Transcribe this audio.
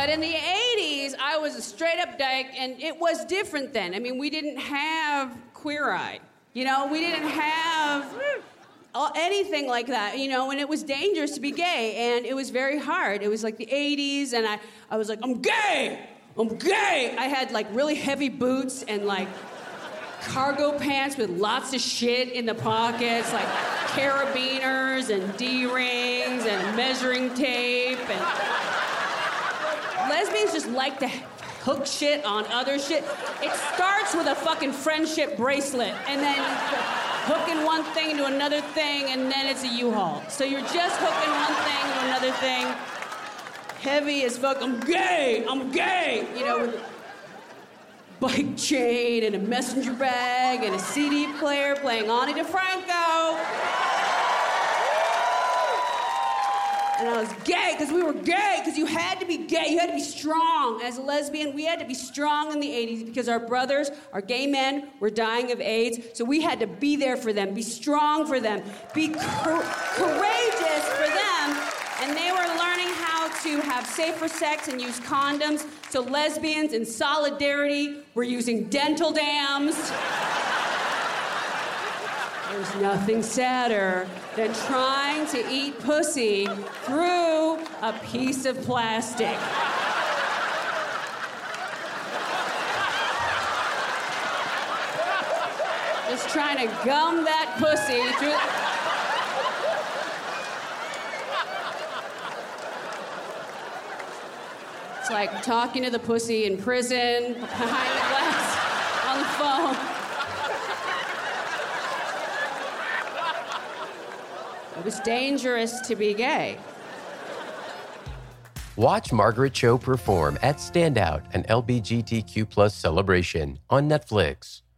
But in the 80s, I was a straight up dyke, and it was different then. I mean, we didn't have Queer Eye. You know, we didn't have anything like that, you know, and it was dangerous to be gay, and it was very hard. It was like the 80s, and I, I was like, I'm gay! I'm gay! I had like really heavy boots and like cargo pants with lots of shit in the pockets, like carabiners and D rings and measuring tape. And lesbians just like to hook shit on other shit. It starts with a fucking friendship bracelet, and then hooking one thing into another thing, and then it's a U-Haul. So you're just hooking one thing to another thing. Heavy as fuck. I'm gay. I'm gay. You know, with bike chain and a messenger bag and a CD player playing Ani DiFranco. And I was gay because we were gay because you had to be gay. You had to be strong. As a lesbian, we had to be strong in the 80s because our brothers, our gay men, were dying of AIDS. So we had to be there for them, be strong for them, be cor- courageous for them. And they were learning how to have safer sex and use condoms. So lesbians, in solidarity, were using dental dams. There's nothing sadder than trying to eat pussy through a piece of plastic. Just trying to gum that pussy through. It's like talking to the pussy in prison, behind the glass, on the phone. It was dangerous to be gay. Watch Margaret Cho perform at Standout, an LBGTQ celebration on Netflix.